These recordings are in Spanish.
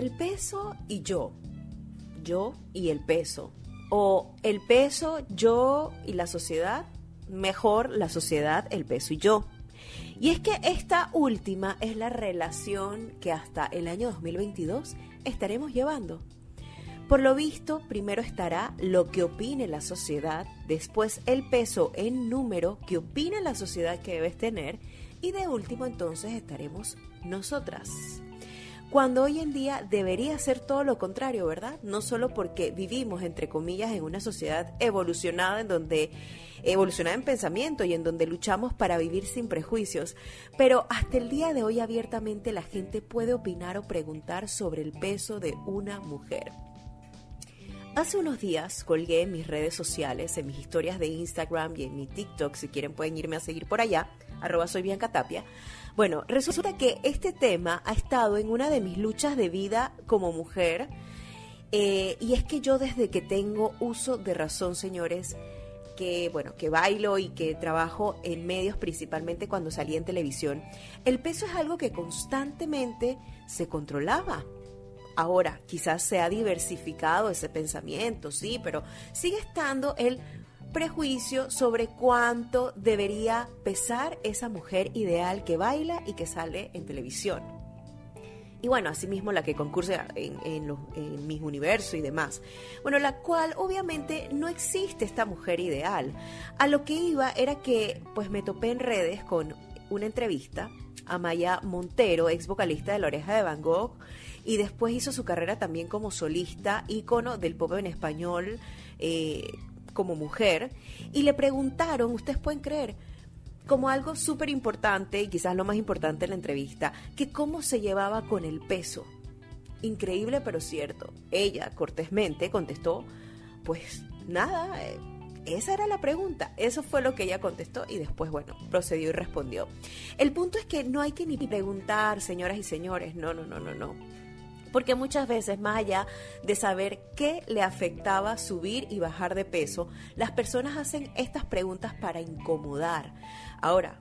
el peso y yo, yo y el peso, o el peso, yo y la sociedad, mejor la sociedad, el peso y yo. Y es que esta última es la relación que hasta el año 2022 estaremos llevando. Por lo visto, primero estará lo que opine la sociedad, después el peso en número que opina la sociedad que debes tener y de último entonces estaremos nosotras. Cuando hoy en día debería ser todo lo contrario, ¿verdad? No solo porque vivimos, entre comillas, en una sociedad evolucionada en donde evolucionada en pensamiento y en donde luchamos para vivir sin prejuicios, pero hasta el día de hoy abiertamente la gente puede opinar o preguntar sobre el peso de una mujer. Hace unos días colgué en mis redes sociales, en mis historias de Instagram y en mi TikTok, si quieren pueden irme a seguir por allá, arroba soy Bianca Tapia, bueno, resulta que este tema ha estado en una de mis luchas de vida como mujer. Eh, y es que yo desde que tengo uso de razón, señores, que bueno, que bailo y que trabajo en medios principalmente cuando salí en televisión, el peso es algo que constantemente se controlaba. Ahora, quizás se ha diversificado ese pensamiento, sí, pero sigue estando el prejuicio sobre cuánto debería pesar esa mujer ideal que baila y que sale en televisión. Y bueno, asimismo la que concursa en, en, mis universos y demás. Bueno, la cual obviamente no existe esta mujer ideal. A lo que iba era que pues me topé en redes con una entrevista a Maya Montero, ex vocalista de La Oreja de Van Gogh, y después hizo su carrera también como solista, ícono del pop en español, eh, como mujer y le preguntaron, ustedes pueden creer, como algo súper importante y quizás lo más importante en la entrevista, que cómo se llevaba con el peso. Increíble pero cierto. Ella cortésmente contestó, pues nada, eh, esa era la pregunta. Eso fue lo que ella contestó y después, bueno, procedió y respondió. El punto es que no hay que ni preguntar, señoras y señores, no, no, no, no, no. Porque muchas veces, más allá de saber qué le afectaba subir y bajar de peso, las personas hacen estas preguntas para incomodar. Ahora,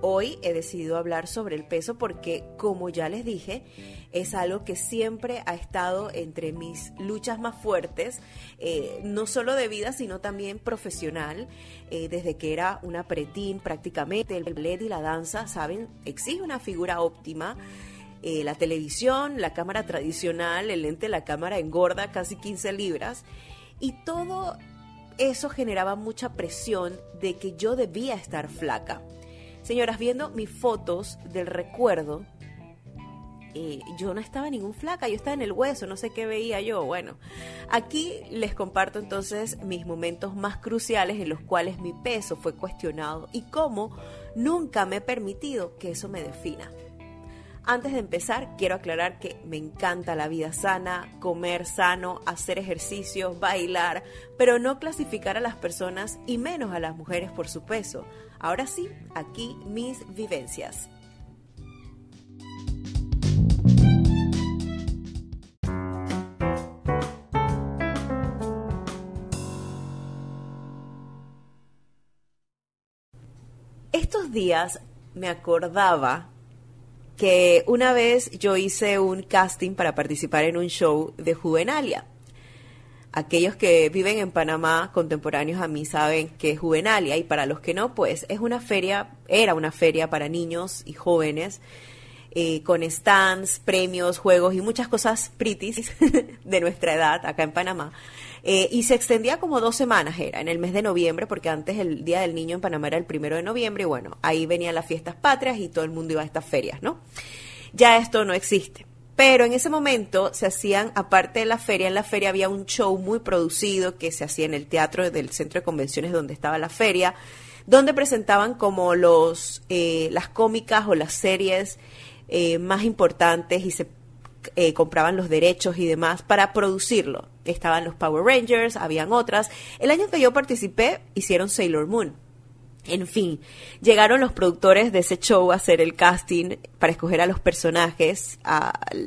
hoy he decidido hablar sobre el peso porque, como ya les dije, es algo que siempre ha estado entre mis luchas más fuertes, eh, no solo de vida, sino también profesional. Eh, desde que era una pretín prácticamente, el ballet y la danza, ¿saben? Exige una figura óptima. Eh, la televisión, la cámara tradicional, el lente de la cámara engorda casi 15 libras y todo eso generaba mucha presión de que yo debía estar flaca. Señoras, viendo mis fotos del recuerdo, eh, yo no estaba ningún flaca, yo estaba en el hueso, no sé qué veía yo. Bueno, aquí les comparto entonces mis momentos más cruciales en los cuales mi peso fue cuestionado y cómo nunca me he permitido que eso me defina. Antes de empezar, quiero aclarar que me encanta la vida sana, comer sano, hacer ejercicios, bailar, pero no clasificar a las personas y menos a las mujeres por su peso. Ahora sí, aquí mis vivencias. Estos días me acordaba que una vez yo hice un casting para participar en un show de Juvenalia. Aquellos que viven en Panamá contemporáneos a mí saben que es Juvenalia y para los que no, pues es una feria, era una feria para niños y jóvenes eh, con stands, premios, juegos y muchas cosas pretties de nuestra edad acá en Panamá. Eh, y se extendía como dos semanas, era en el mes de noviembre, porque antes el Día del Niño en Panamá era el primero de noviembre, y bueno, ahí venían las fiestas patrias y todo el mundo iba a estas ferias, ¿no? Ya esto no existe. Pero en ese momento se hacían, aparte de la feria, en la feria había un show muy producido que se hacía en el teatro del centro de convenciones donde estaba la feria, donde presentaban como los, eh, las cómicas o las series eh, más importantes y se eh, compraban los derechos y demás para producirlo. Estaban los Power Rangers, habían otras. El año que yo participé hicieron Sailor Moon. En fin, llegaron los productores de ese show a hacer el casting para escoger a los personajes,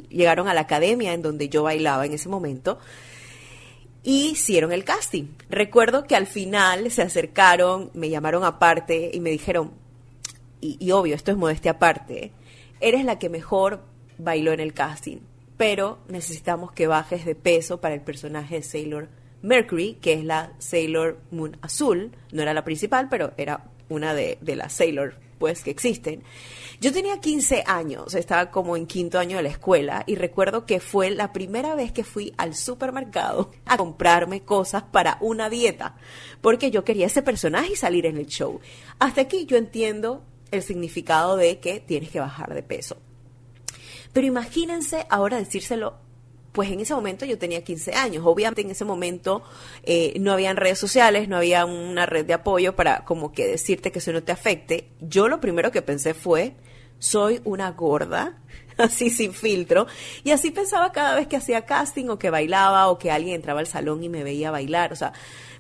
llegaron a la academia en donde yo bailaba en ese momento y hicieron el casting. Recuerdo que al final se acercaron, me llamaron aparte y me dijeron, y, y obvio, esto es modestia aparte, eres la que mejor bailó en el casting pero necesitamos que bajes de peso para el personaje de Sailor Mercury, que es la Sailor Moon azul, no era la principal, pero era una de, las Sailor pues que existen. Yo tenía 15 años, estaba como en quinto año de la escuela y recuerdo que fue la primera vez que fui al supermercado a comprarme cosas para una dieta, porque yo quería ese personaje y salir en el show. Hasta aquí yo entiendo el significado de que tienes que bajar de peso. Pero imagínense ahora decírselo pues en ese momento yo tenía 15 años. Obviamente en ese momento eh, no habían redes sociales, no había una red de apoyo para como que decirte que eso no te afecte. Yo lo primero que pensé fue, soy una gorda, así sin filtro. Y así pensaba cada vez que hacía casting o que bailaba o que alguien entraba al salón y me veía bailar. O sea,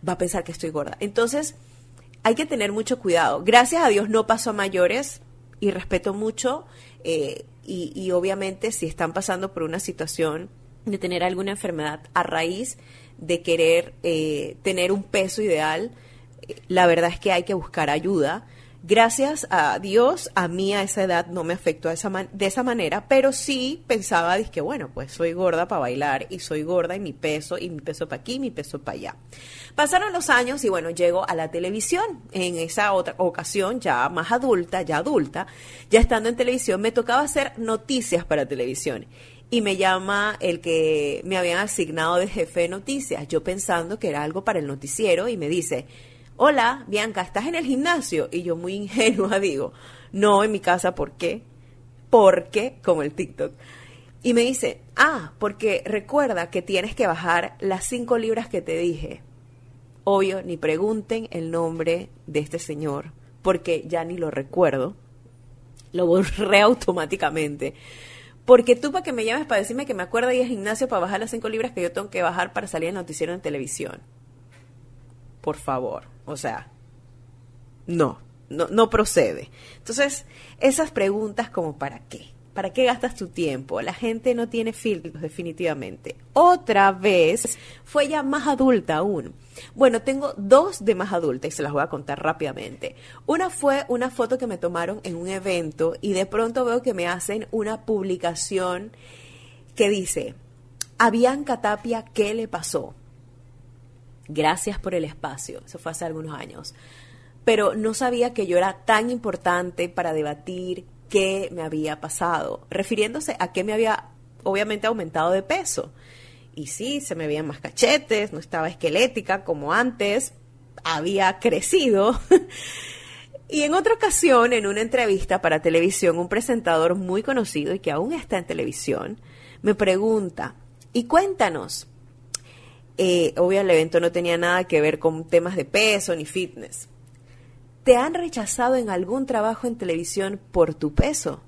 va a pensar que estoy gorda. Entonces, hay que tener mucho cuidado. Gracias a Dios no pasó a mayores y respeto mucho. Eh, y, y obviamente si están pasando por una situación de tener alguna enfermedad a raíz de querer eh, tener un peso ideal, eh, la verdad es que hay que buscar ayuda. Gracias a Dios, a mí a esa edad no me afectó de esa, de esa manera, pero sí pensaba, que bueno, pues soy gorda para bailar y soy gorda y mi peso, y mi peso para aquí, mi peso para allá. Pasaron los años y bueno, llego a la televisión. En esa otra ocasión, ya más adulta, ya adulta, ya estando en televisión, me tocaba hacer noticias para televisión y me llama el que me habían asignado de jefe de noticias, yo pensando que era algo para el noticiero y me dice, hola, Bianca, ¿estás en el gimnasio? Y yo muy ingenua digo, no, en mi casa, ¿por qué? Porque, como el TikTok. Y me dice, ah, porque recuerda que tienes que bajar las cinco libras que te dije. Obvio, ni pregunten el nombre de este señor, porque ya ni lo recuerdo. Lo borré automáticamente. Porque tú para que me llames para decirme que me acuerdo y es gimnasio para bajar las cinco libras que yo tengo que bajar para salir en noticiero en televisión. Por favor. O sea, no, no, no procede. Entonces, esas preguntas como para qué. ¿Para qué gastas tu tiempo? La gente no tiene filtros, definitivamente. Otra vez, fue ya más adulta aún. Bueno, tengo dos de más adulta y se las voy a contar rápidamente. Una fue una foto que me tomaron en un evento y de pronto veo que me hacen una publicación que dice, a Bianca Tapia, ¿qué le pasó? Gracias por el espacio. Eso fue hace algunos años. Pero no sabía que yo era tan importante para debatir qué me había pasado, refiriéndose a que me había obviamente aumentado de peso. Y sí, se me veían más cachetes, no estaba esquelética como antes, había crecido. y en otra ocasión, en una entrevista para televisión, un presentador muy conocido y que aún está en televisión, me pregunta, y cuéntanos, eh, obvio el evento no tenía nada que ver con temas de peso ni fitness, ¿Te han rechazado en algún trabajo en televisión por tu peso?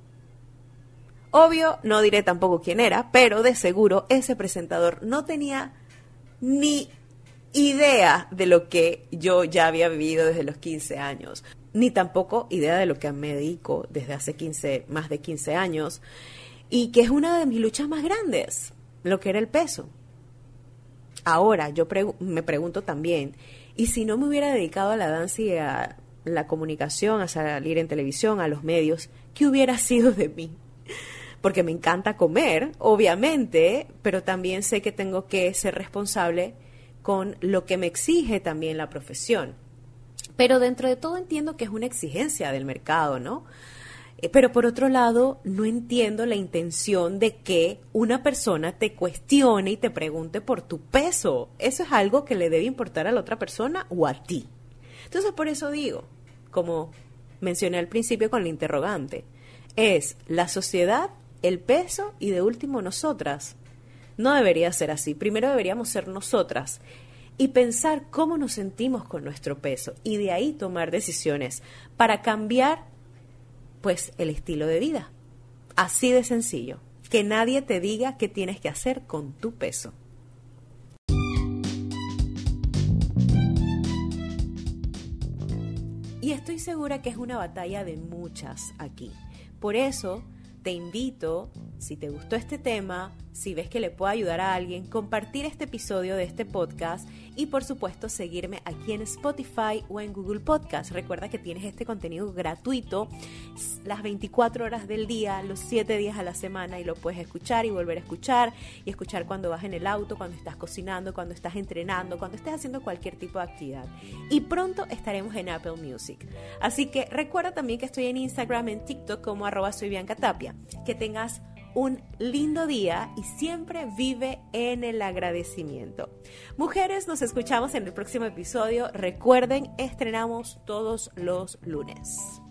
Obvio, no diré tampoco quién era, pero de seguro ese presentador no tenía ni idea de lo que yo ya había vivido desde los 15 años, ni tampoco idea de lo que me dedico desde hace 15, más de 15 años, y que es una de mis luchas más grandes, lo que era el peso. Ahora, yo me pregunto también, ¿y si no me hubiera dedicado a la danza y a la comunicación, a salir en televisión, a los medios, ¿qué hubiera sido de mí? Porque me encanta comer, obviamente, pero también sé que tengo que ser responsable con lo que me exige también la profesión. Pero dentro de todo entiendo que es una exigencia del mercado, ¿no? Eh, pero por otro lado, no entiendo la intención de que una persona te cuestione y te pregunte por tu peso. Eso es algo que le debe importar a la otra persona o a ti. Entonces, por eso digo, como mencioné al principio con la interrogante, es la sociedad, el peso y de último nosotras. No debería ser así. Primero deberíamos ser nosotras y pensar cómo nos sentimos con nuestro peso y de ahí tomar decisiones para cambiar pues el estilo de vida. Así de sencillo. Que nadie te diga qué tienes que hacer con tu peso. Estoy segura que es una batalla de muchas aquí. Por eso te invito, si te gustó este tema, si ves que le puede ayudar a alguien, compartir este episodio de este podcast y por supuesto seguirme aquí en Spotify o en Google Podcast. Recuerda que tienes este contenido gratuito las 24 horas del día, los 7 días a la semana y lo puedes escuchar y volver a escuchar y escuchar cuando vas en el auto, cuando estás cocinando, cuando estás entrenando, cuando estés haciendo cualquier tipo de actividad. Y pronto estaremos en Apple Music. Así que recuerda también que estoy en Instagram, en TikTok como arroba Tapia. Que tengas un lindo día y siempre vive en el agradecimiento. Mujeres, nos escuchamos en el próximo episodio. Recuerden, estrenamos todos los lunes.